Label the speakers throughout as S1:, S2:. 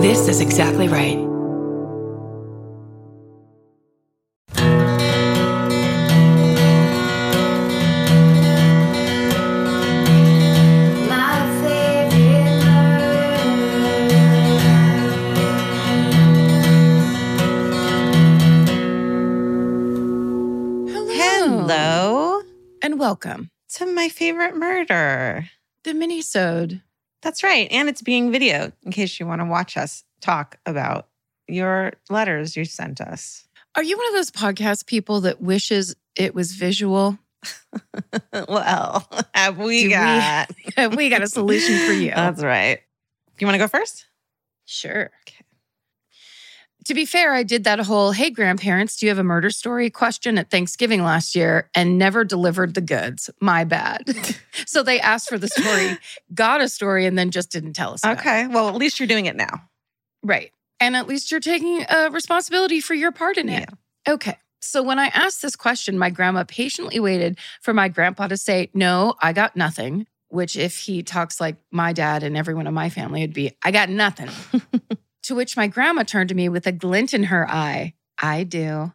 S1: This is exactly right.
S2: Hello
S3: and welcome
S2: to my favorite murder.
S3: the mini-sode.
S2: That's right. And it's being video in case you want to watch us talk about your letters you sent us.
S3: Are you one of those podcast people that wishes it was visual?
S2: well, have we
S3: Do we-
S2: got?
S3: we got a solution for you.
S2: That's right. You want to go first?
S3: sure.
S2: Okay.
S3: To be fair, I did that whole "Hey grandparents, do you have a murder story?" question at Thanksgiving last year and never delivered the goods. My bad. so they asked for the story, got a story, and then just didn't tell us.
S2: Okay. Well, at least you're doing it now.
S3: Right. And at least you're taking uh, responsibility for your part in it. Okay. So when I asked this question, my grandma patiently waited for my grandpa to say, No, I got nothing. Which, if he talks like my dad and everyone in my family, would be, I got nothing. to which my grandma turned to me with a glint in her eye, I do.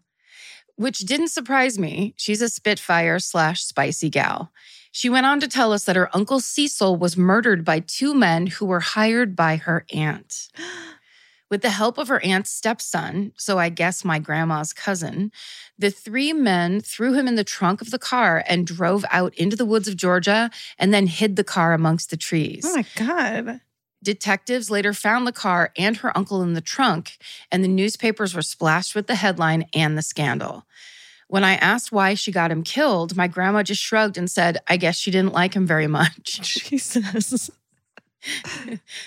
S3: Which didn't surprise me. She's a Spitfire slash spicy gal. She went on to tell us that her uncle Cecil was murdered by two men who were hired by her aunt. With the help of her aunt's stepson, so I guess my grandma's cousin, the three men threw him in the trunk of the car and drove out into the woods of Georgia and then hid the car amongst the trees.
S2: Oh my God.
S3: Detectives later found the car and her uncle in the trunk, and the newspapers were splashed with the headline and the scandal. When I asked why she got him killed, my grandma just shrugged and said, I guess she didn't like him very much.
S2: Jesus.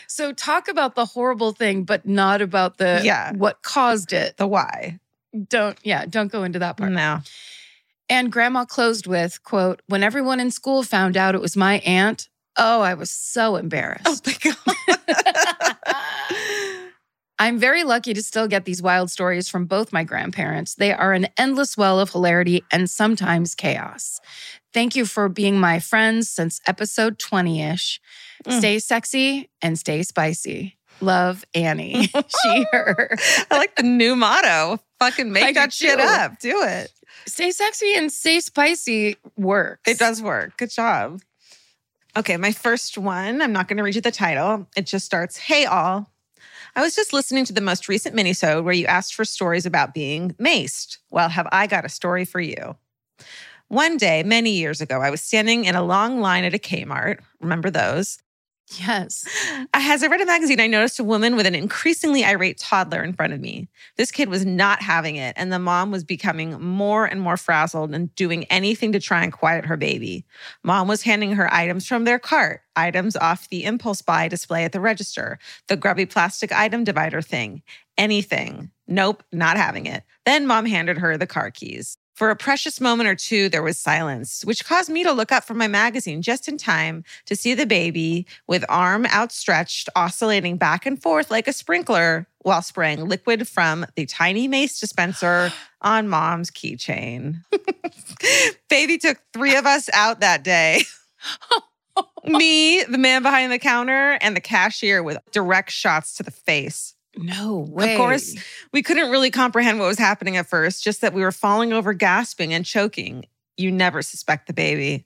S3: So talk about the horrible thing, but not about the
S2: Yeah.
S3: what caused it.
S2: The why?
S3: Don't yeah, don't go into that part.
S2: No.
S3: And grandma closed with, quote, when everyone in school found out it was my aunt, oh, I was so embarrassed.
S2: Oh my God.
S3: I'm very lucky to still get these wild stories from both my grandparents. They are an endless well of hilarity and sometimes chaos. Thank you for being my friends since episode 20 ish.
S2: Mm.
S3: Stay sexy and stay spicy. Love Annie. she, her.
S2: I like the new motto. Fucking make
S3: do
S2: that shit
S3: too.
S2: up. Do it.
S3: Stay sexy and stay spicy works.
S2: It does work. Good job. Okay, my first one. I'm not going to read you the title. It just starts, "Hey all." I was just listening to the most recent minisode where you asked for stories about being maced. Well, have I got a story for you? One day, many years ago, I was standing in a long line at a Kmart. Remember those?
S3: Yes.
S2: Uh, As I read a magazine, I noticed a woman with an increasingly irate toddler in front of me. This kid was not having it, and the mom was becoming more and more frazzled and doing anything to try and quiet her baby. Mom was handing her items from their cart, items off the impulse buy display at the register, the grubby plastic item divider thing, anything. Nope, not having it. Then mom handed her the car keys. For a precious moment or two, there was silence, which caused me to look up from my magazine just in time to see the baby with arm outstretched, oscillating back and forth like a sprinkler while spraying liquid from the tiny mace dispenser on mom's keychain. baby took three of us out that day. me, the man behind the counter, and the cashier with direct shots to the face.
S3: No way.
S2: Of course. We couldn't really comprehend what was happening at first, just that we were falling over, gasping, and choking. You never suspect the baby.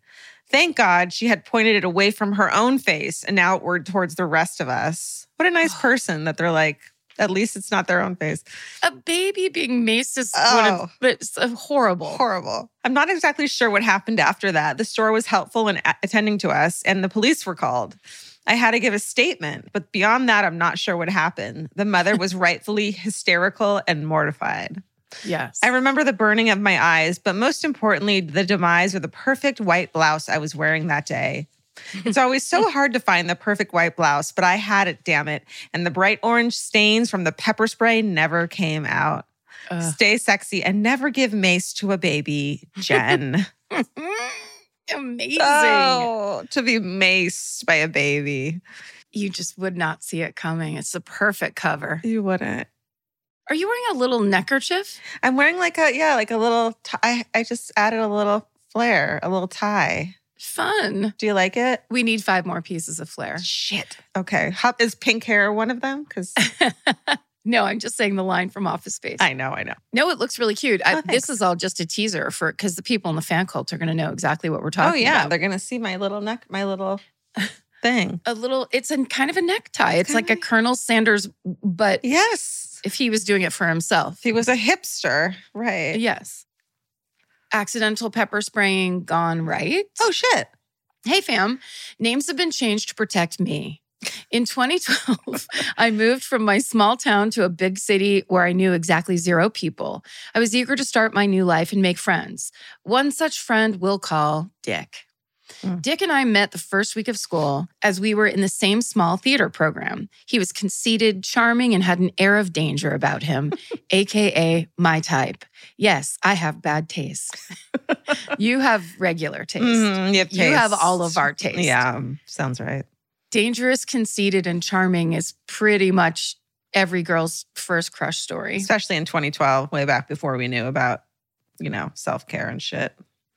S2: Thank God she had pointed it away from her own face and outward towards the rest of us. What a nice person that they're like, at least it's not their own face.
S3: A baby being maced is
S2: Oh.
S3: one of, it's uh, horrible.
S2: Horrible. I'm not exactly sure what happened after that. The store was helpful in a- attending to us, and the police were called. I had to give a statement, but beyond that, I'm not sure what happened. The mother was rightfully hysterical and mortified.
S3: Yes.
S2: I remember the burning of my eyes, but most importantly, the demise of the perfect white blouse I was wearing that day. It's always so hard to find the perfect white blouse, but I had it, damn it. And the bright orange stains from the pepper spray never came out.
S3: Ugh.
S2: Stay sexy and never give mace to a baby, Jen.
S3: Amazing.
S2: oh, to be maced by a baby.
S3: You just would not see it coming. It's the perfect cover.
S2: You wouldn't.
S3: Are you wearing a little neckerchief?
S2: I'm wearing like a, yeah, like a little tie. I just added a little flare, a little tie.
S3: Fun.
S4: Do you like it?
S3: We need five more pieces of flair.
S4: Shit. Okay. How, is pink hair one of them? Because
S3: no, I'm just saying the line from Office Space.
S4: I know, I know.
S3: No, it looks really cute. I,
S4: Oh,
S3: this is all just a teaser for because the people in the fan cult are going to know exactly what we're oh, talking about.
S4: Oh yeah,
S3: about.
S4: they're gonna see my little neck, my little thing.
S3: a little, it's a kind of a necktie. It's like a Colonel Sanders, but
S4: Yes,
S3: if he was doing it for himself.
S4: he was a hipster, right?
S3: Yes. Accidental pepper spraying gone right.
S4: Oh shit.
S3: Hey, fam. Names have been changed to protect me. In 2012, I moved from my small town to a big city where I knew exactly zero people. I was eager to start my new life and make friends. One such friend we'll call Dick.
S4: Mm.
S3: Dick and I met the first week of school as we were in the same small theater program. He was conceited, charming, and had an air of danger about him, AKA my type. Yes, I have bad taste. you have regular taste.
S4: Mhm, you, have
S3: You have all of our taste.
S4: Yeah, sounds right.
S3: Dangerous, conceited, and charming is pretty much every girl's first crush story.
S4: Especially in 2012, way back before we knew about, you know, self care and shit.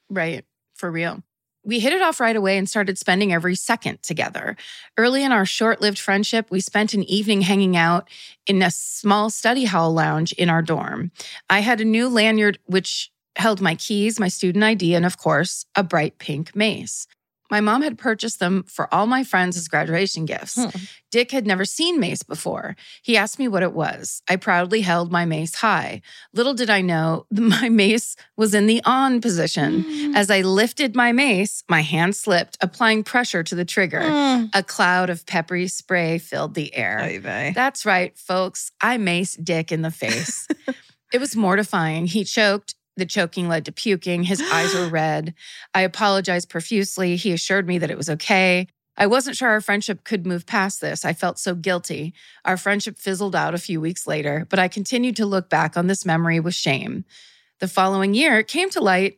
S3: Right. For real. We hit it off right away and started spending every second together. Early in our short lived friendship, we spent an evening hanging out in a small study hall lounge in our dorm. I had a new lanyard which held my keys, my student ID, and of course, a bright pink mace. My mom had purchased them for all my friends as graduation gifts.
S4: Hmm.
S3: Dick had never seen mace before. He asked me what it was. I proudly held my mace high. Little did I know my mace was in the on position.
S4: Mm.
S3: As I lifted my mace, my hand slipped, applying pressure to the trigger.
S4: Mm.
S3: A cloud of peppery spray filled the air. That's right, folks. I maced Dick in the face. it was mortifying. He choked. The choking led to puking. His eyes were red. I apologized profusely. He assured me that it was okay. I wasn't sure our friendship could move past this. I felt so guilty. Our friendship fizzled out a few weeks later, but I continued to look back on this memory with shame. The following year, it came to light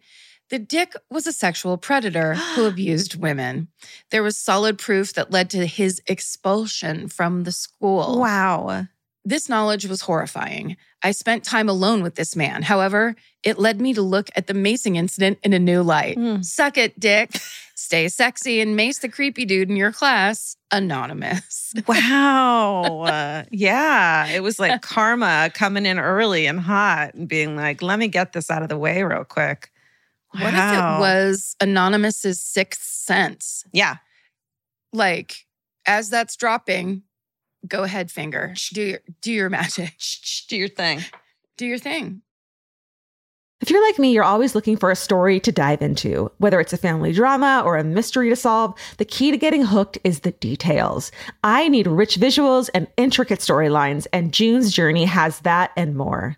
S3: that Dick was a sexual predator who abused women. There was solid proof that led to his expulsion from the school.
S4: Wow.
S3: This knowledge was horrifying. I spent time alone with this man. However, it led me to look at the macing incident in a new light.
S4: Mm.
S3: Suck it, Dick. Stay sexy and mace the creepy dude in your class. Anonymous.
S4: Wow. Uh, yeah. It was like karma coming in early and hot and being like, let me get this out of the way real quick.
S3: What if
S4: Wow.
S3: it was Anonymous's sixth sense?
S4: Yeah.
S3: Like, as that's dropping, go ahead, finger. Do your do your magic.
S4: Shh, shh, do your thing.
S3: Do your thing.
S2: If you're like me, you're always looking for a story to dive into. Whether it's a family drama or a mystery to solve, the key to getting hooked is the details. I need rich visuals and intricate storylines, and June's Journey has that and more.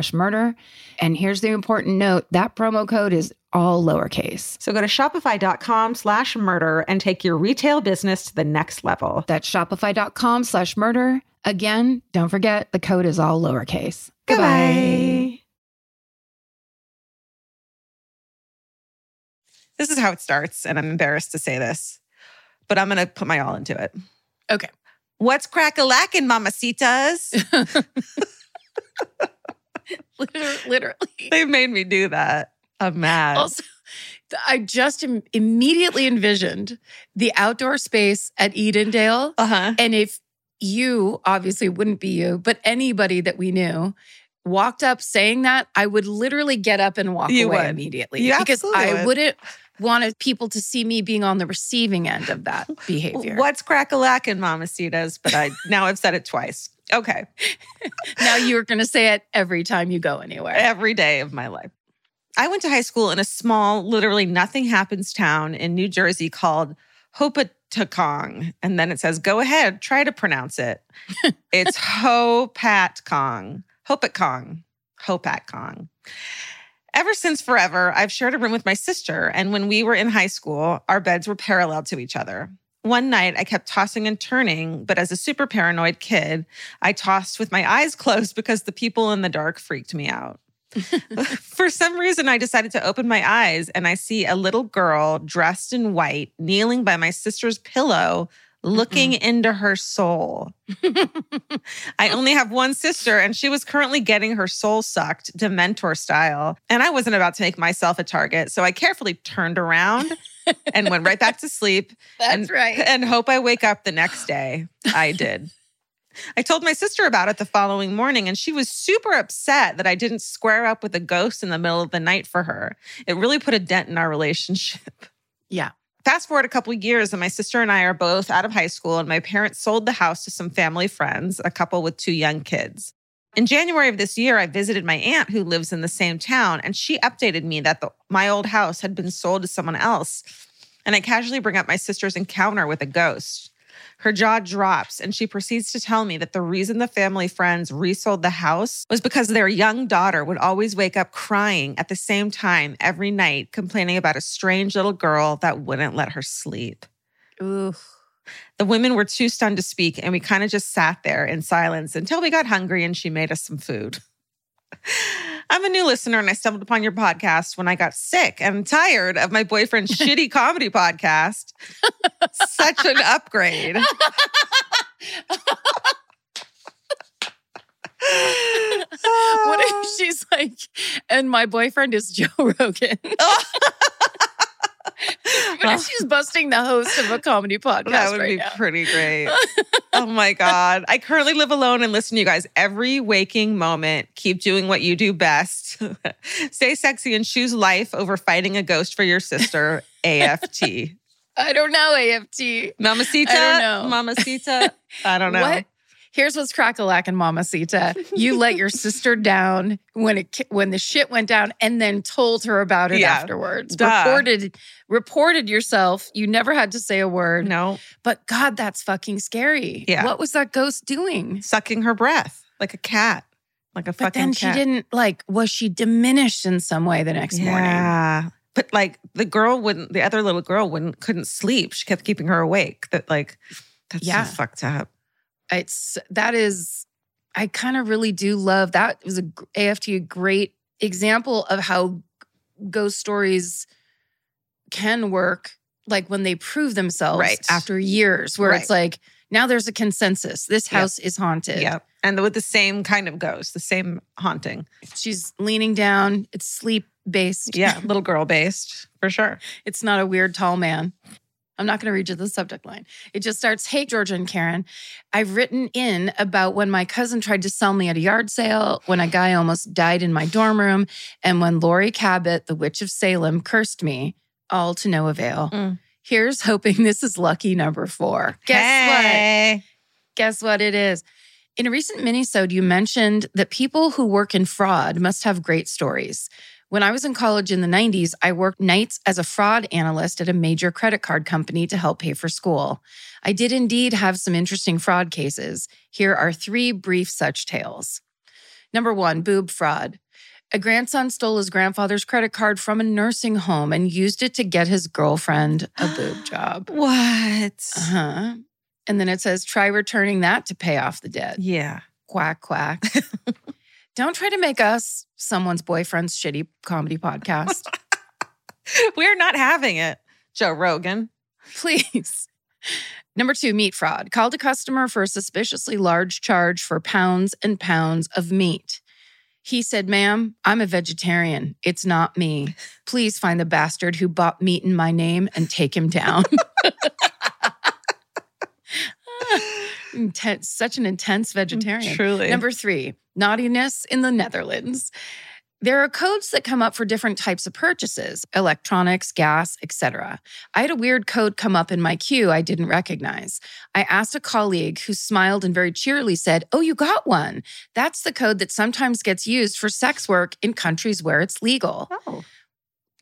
S5: murder. And here's the important note that promo code is all lowercase.
S1: So go to shopify.com slash murder and take your retail business to the next level.
S5: That's shopify.com slash murder. Again, don't forget the code is all lowercase.
S1: Goodbye.
S2: This is how it starts, and I'm embarrassed to say this, but I'm going to put my all into it.
S3: Okay.
S2: What's crack a lacking, mamacitas?
S3: Liter- Literally.
S2: They've made me do that. I'm mad.
S3: Also, I just Im- immediately envisioned the outdoor space at Edendale.
S2: uh huh.
S3: And if you, obviously wouldn't be you, but anybody that we knew walked up saying that, I would literally get up and walk
S2: You
S3: away
S2: would.
S3: immediately.
S2: You
S3: because I
S2: would.
S3: wouldn't want people to see me being on the receiving end of that behavior.
S2: What's crack a lacking, mamacitas? But I now I've said it twice. Okay.
S3: Now you're going to say it every time you go anywhere.
S2: Every day of my life. I went to high school in a small, literally nothing happens town in New Jersey called Hopatakong. And then it says, go ahead, try to pronounce it. it's Hopatcong. Hopatcong. Hopatcong. Ever since forever, I've shared a room with my sister. And when we were in high school, our beds were parallel to each other. One night, I kept tossing and turning, but as a super paranoid kid, I tossed with my eyes closed because the people in the dark freaked me out. For some reason, I decided to open my eyes and I see a little girl dressed in white kneeling by my sister's pillow, looking into her soul. I only have one sister, and she was currently getting her soul sucked, Dementor style. And I wasn't about to make myself a target. So I carefully turned around and went right back to sleep
S3: That's
S2: and,
S3: right.
S2: and hope I wake up the next day. I did. I told my sister about it the following morning, and she was super upset that I didn't square up with a ghost in the middle of the night for her. It really put a dent in our relationship.
S3: Yeah.
S2: Fast forward a couple of years, and my sister and I are both out of high school, and my parents sold the house to some family friends, a couple with two young kids. In January of this year, I visited my aunt who lives in the same town, and she updated me that the, my old house had been sold to someone else. And I casually bring up my sister's encounter with a ghost. Her jaw drops, and she proceeds to tell me that the reason the family friends resold the house was because their young daughter would always wake up crying at the same time every night, complaining about a strange little girl that wouldn't let her sleep.
S3: Ooh.
S2: The women were too stunned to speak, and we kind of just sat there in silence until we got hungry and she made us some food. I'm a new listener and I stumbled upon your podcast when I got sick and tired of my boyfriend's shitty comedy podcast. Such an upgrade.
S3: what if she's like, and my boyfriend is Joe Rogan? what if she's busting the host of a comedy podcast
S2: That would
S3: right
S2: be
S3: now?
S2: pretty great. oh my God. I currently live alone and listen to you guys every waking moment. Keep doing what you do best. Stay sexy and choose life over fighting a ghost for your sister, AFT.
S3: I don't know, AFT.
S2: Mamacita?
S3: I don't know.
S2: Mamacita? I don't know.
S3: What? Here's what's crack-a-lack and mamacita. You let your sister down when it when the shit went down, and then told her about it
S2: Yeah.
S3: afterwards.
S2: Duh.
S3: Reported reported yourself. You never had to say a word.
S2: No,
S3: But God, that's fucking scary.
S2: Yeah.
S3: What was that ghost doing?
S2: sucking her breath like a cat, like a
S3: But
S2: fucking
S3: then
S2: cat.
S3: she didn't like. Was she diminished in some way the next morning?
S2: Yeah. But like the girl wouldn't, the other little girl wouldn't, couldn't sleep. She kept keeping her awake. That like, that's
S3: Yeah.
S2: so fucked up.
S3: It's that is. I kind of really do love that. Was a AFT a great example of how ghost stories can work. Like when they prove themselves
S2: Right.
S3: after years, where
S2: Right.
S3: it's like now there's a consensus. This
S2: Yep.
S3: house is haunted.
S2: Yeah. And with the same kind of ghost, the same haunting.
S3: She's leaning down. It's sleep based.
S2: Yeah. little girl based for sure.
S3: It's not a weird tall man. I'm not going to read you the subject line. It just starts Hey, Georgia and Karen, I've written in about when my cousin tried to sell me at a yard sale, when a guy almost died in my dorm room, and when Laurie Cabot, the witch of Salem, cursed me, all to no avail.
S2: Mm.
S3: Here's hoping this is lucky number four. Guess what? Guess what it is? In a recent minisode, you mentioned that people who work in fraud must have great stories. When I was in college in the 90s, I worked nights as a fraud analyst at a major credit card company to help pay for school. I did indeed have some interesting fraud cases. Here are three brief such tales. Number one, boob fraud. A grandson stole his grandfather's credit card from a nursing home and used it to get his girlfriend a boob job.
S2: What?
S3: Uh huh. And then it says, try returning that to pay off the debt.
S2: Yeah.
S3: Quack, quack. Don't try to make us someone's boyfriend's shitty comedy podcast.
S2: We're not having it. Joe Rogan.
S3: Please. Number two, meat fraud. Called a customer for a suspiciously large charge for pounds and pounds of meat. He said, Ma'am, I'm a vegetarian. It's not me. Please find the bastard who bought meat in my name and take him down. intense, such an intense vegetarian.
S2: Truly.
S3: Number three, naughtiness in the Netherlands. There are codes that come up for different types of purchases, electronics, gas, etc. I had a weird code come up in my queue I didn't recognize. I asked a colleague who smiled and very cheerily said, "Oh, you got one. That's the code that sometimes gets used for sex work in countries where it's legal."
S2: oh.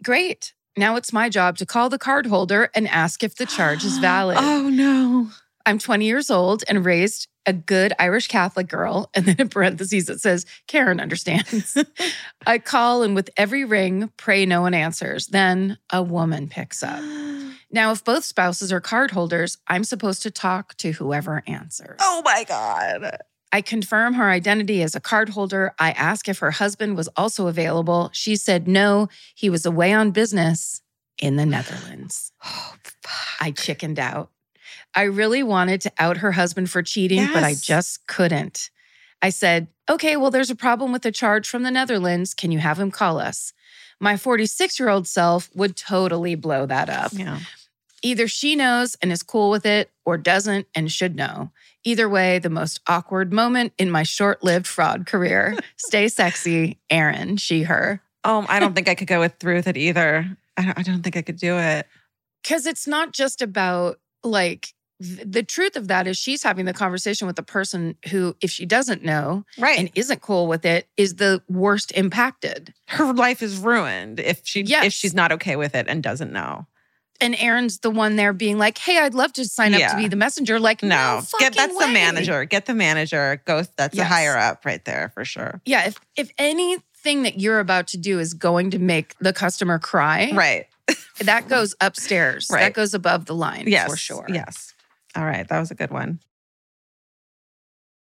S3: Great. Now it's my job to call the card holder and ask if the charge is valid.
S2: Oh no.
S3: I'm 20 years old and raised a good Irish Catholic girl. And then in parentheses, it says, Karen understands. I call and with every ring, pray no one answers. Then a woman picks up. Now, if both spouses are card holders, I'm supposed to talk to whoever answers.
S2: Oh my God.
S3: I confirm her identity as a card holder. I ask if her husband was also available. She said no, he was away on business in the Netherlands.
S2: Oh, fuck.
S3: I chickened out. I really wanted to out her husband for cheating, but I just couldn't. I said, okay, well, there's a problem with the charge from the Netherlands. Can you have him call us? My 46 year old self would totally blow that up.
S2: Yeah.
S3: Either she knows and is cool with it or doesn't and should know. Either way, the most awkward moment in my short lived fraud career. Stay sexy, Aaron, she, her.
S2: Oh, I don't think I could go with through with it either. I don't, I don't think I could do it.
S3: Because it's not just about like, the truth of that is she's having the conversation with the person who, if she doesn't know
S2: Right.
S3: and isn't cool with it, is the worst impacted.
S2: her life is ruined if she
S3: Yes.
S2: if she's not okay with it and doesn't know.
S3: And Aaron's the one there being like, "Hey, I'd love to sign up to be the messenger." Like, no,
S2: No, get that's
S3: fucking
S2: the manager. Get the manager. Go. That's the
S3: Yes.
S2: higher up right there for sure.
S3: Yeah, if if anything that you're about to do is going to make the customer cry,
S2: Right.
S3: that goes upstairs.
S2: Right.
S3: That goes above the line
S2: Yes.
S3: for sure.
S2: Yes. All right. That was a good one.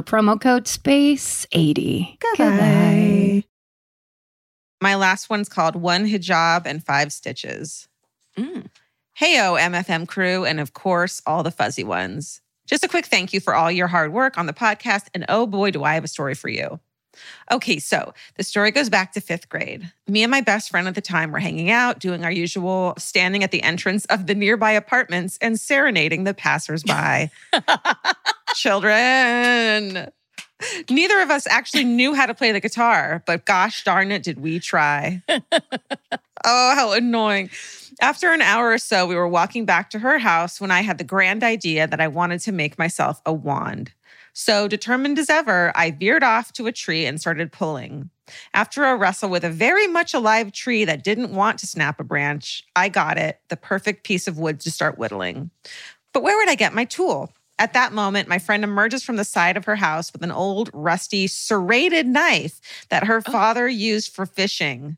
S5: promo code SPACE80.
S1: Goodbye.
S2: My last one's called One Hijab and Five Stitches.
S3: Mm.
S2: Heyo, MFM crew, and of course, all the fuzzy ones. Just a quick thank you for all your hard work on the podcast. And oh boy, do I have a story for you. Okay, so the story goes back to fifth grade. Me and my best friend at the time were hanging out, doing our usual standing at the entrance of the nearby apartments and serenading the passersby. Children. Neither of us actually knew how to play the guitar, but gosh darn it, did we try. oh, how annoying. After an hour or so, we were walking back to her house when I had the grand idea that I wanted to make myself a wand. So, determined as ever, I veered off to a tree and started pulling. After a wrestle with a very much alive tree that didn't want to snap a branch, I got it the perfect piece of wood to start whittling. But where would I get my tool? At that moment, my friend emerges from the side of her house with an old, rusty, serrated knife that her oh. father used for fishing.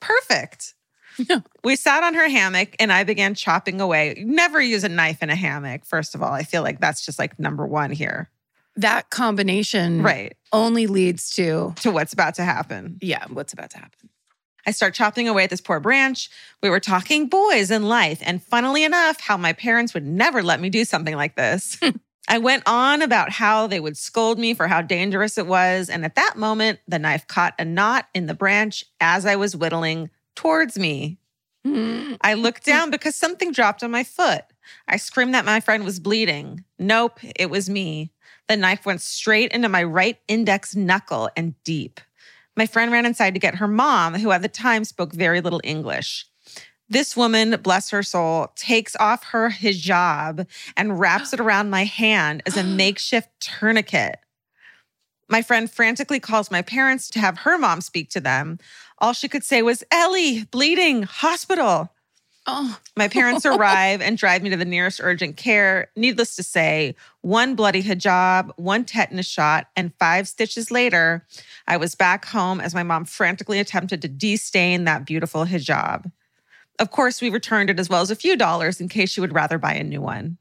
S2: Perfect. we sat on her hammock and I began chopping away. Never use a knife in a hammock, first of all. I feel like that's just like number one here.
S3: That combination
S2: Right.
S3: only leads to,
S2: To what's about to happen.
S3: yeah, what's about to happen.
S2: I start chopping away at this poor branch. We were talking boys and life, and funnily enough, how my parents would never let me do something like this. I went on about how they would scold me for how dangerous it was. And at that moment, the knife caught a knot in the branch as I was whittling towards me. Mm. I looked down because something dropped on my foot. I screamed that my friend was bleeding. Nope, it was me. The knife went straight into my right index knuckle and deep. My friend ran inside to get her mom, who at the time spoke very little English. This woman, bless her soul, takes off her hijab and wraps it around my hand as a makeshift tourniquet. My friend frantically calls my parents to have her mom speak to them. All she could say was, Ellie, bleeding, hospital.
S3: Oh,
S2: My parents arrive and drive me to the nearest urgent care. Needless to say, one bloody hijab, one tetanus shot, and five stitches later, I was back home as my mom frantically attempted to destain that beautiful hijab. Of course, we returned it as well as a few dollars in case she would rather buy a new one.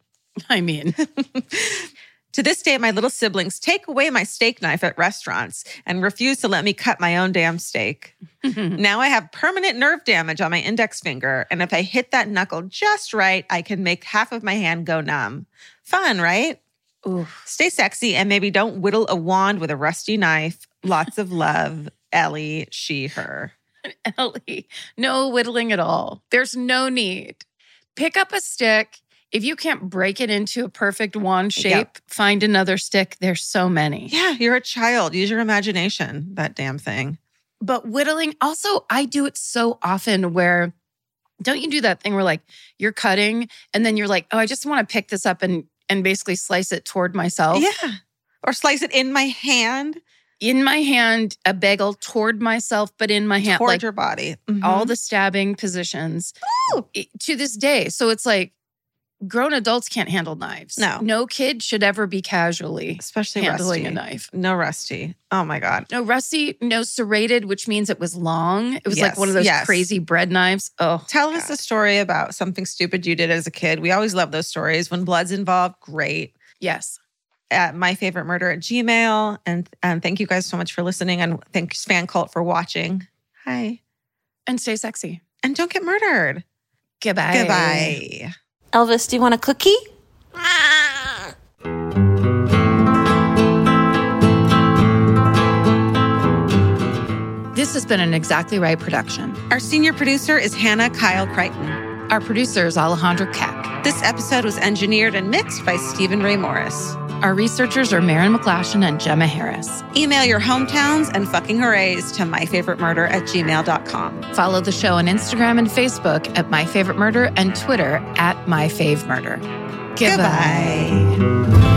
S3: I mean,
S2: To this day, my little siblings take away my steak knife at restaurants and refuse to let me cut my own damn steak. now I have permanent nerve damage on my index finger. And if I hit that knuckle just right, I can make half of my hand go numb. Fun, right?
S3: oof.
S2: Stay sexy and maybe don't whittle a wand with a rusty knife. Lots of love, Ellie, she, her.
S3: Ellie, no whittling at all. There's no need. Pick up a stick. If you can't break it into a perfect wand shape,
S2: Yep.
S3: find another stick. There's so many.
S2: Yeah, you're a child. Use your imagination, that damn thing.
S3: But whittling, also, I do it so often where don't you do that thing where like you're cutting and then you're like, oh, I just want to pick this up and and basically slice it toward myself.
S2: Yeah. Or slice it in my hand,
S3: In my hand, a bagel toward myself, but in my hand,
S2: toward
S3: like
S2: your body.
S3: all
S2: Mhm.
S3: the stabbing positions
S2: Ooh.
S3: To this day. So it's like grown adults can't handle knives.
S2: No.
S3: No kid should ever be casually
S2: especially
S3: handling
S2: rusty.
S3: a knife.
S2: No rusty. Oh my god.
S3: No rusty, no serrated, which means it was long. It was like one of those
S2: yes.
S3: crazy bread knives. Oh,
S2: Tell us
S3: God.
S2: a story about something stupid you did as a kid. We always love those stories. When blood's involved, great.
S3: yes.
S2: At my favorite murder at Gmail. And and thank you guys so much for listening. And thanks fan cult for watching. Hi.
S3: And stay sexy.
S2: And don't get murdered.
S3: Goodbye.
S2: Goodbye.
S6: Elvis, do you want a cookie?
S3: This has been an Exactly Right production.
S2: Our senior producer is Hannah Kyle Crichton.
S3: Our producer is Alejandro Keck.
S2: This episode was engineered and mixed by Stephen Ray Morris.
S3: Our researchers are Marin McClashin and Gemma Harris.
S2: Email your hometowns and fucking hoorays to myfavoritemurder at gmail.com.
S3: Follow the show on Instagram and Facebook at myfavoritemurder and Twitter at myfavemurder. Fave Murder.
S2: Goodbye.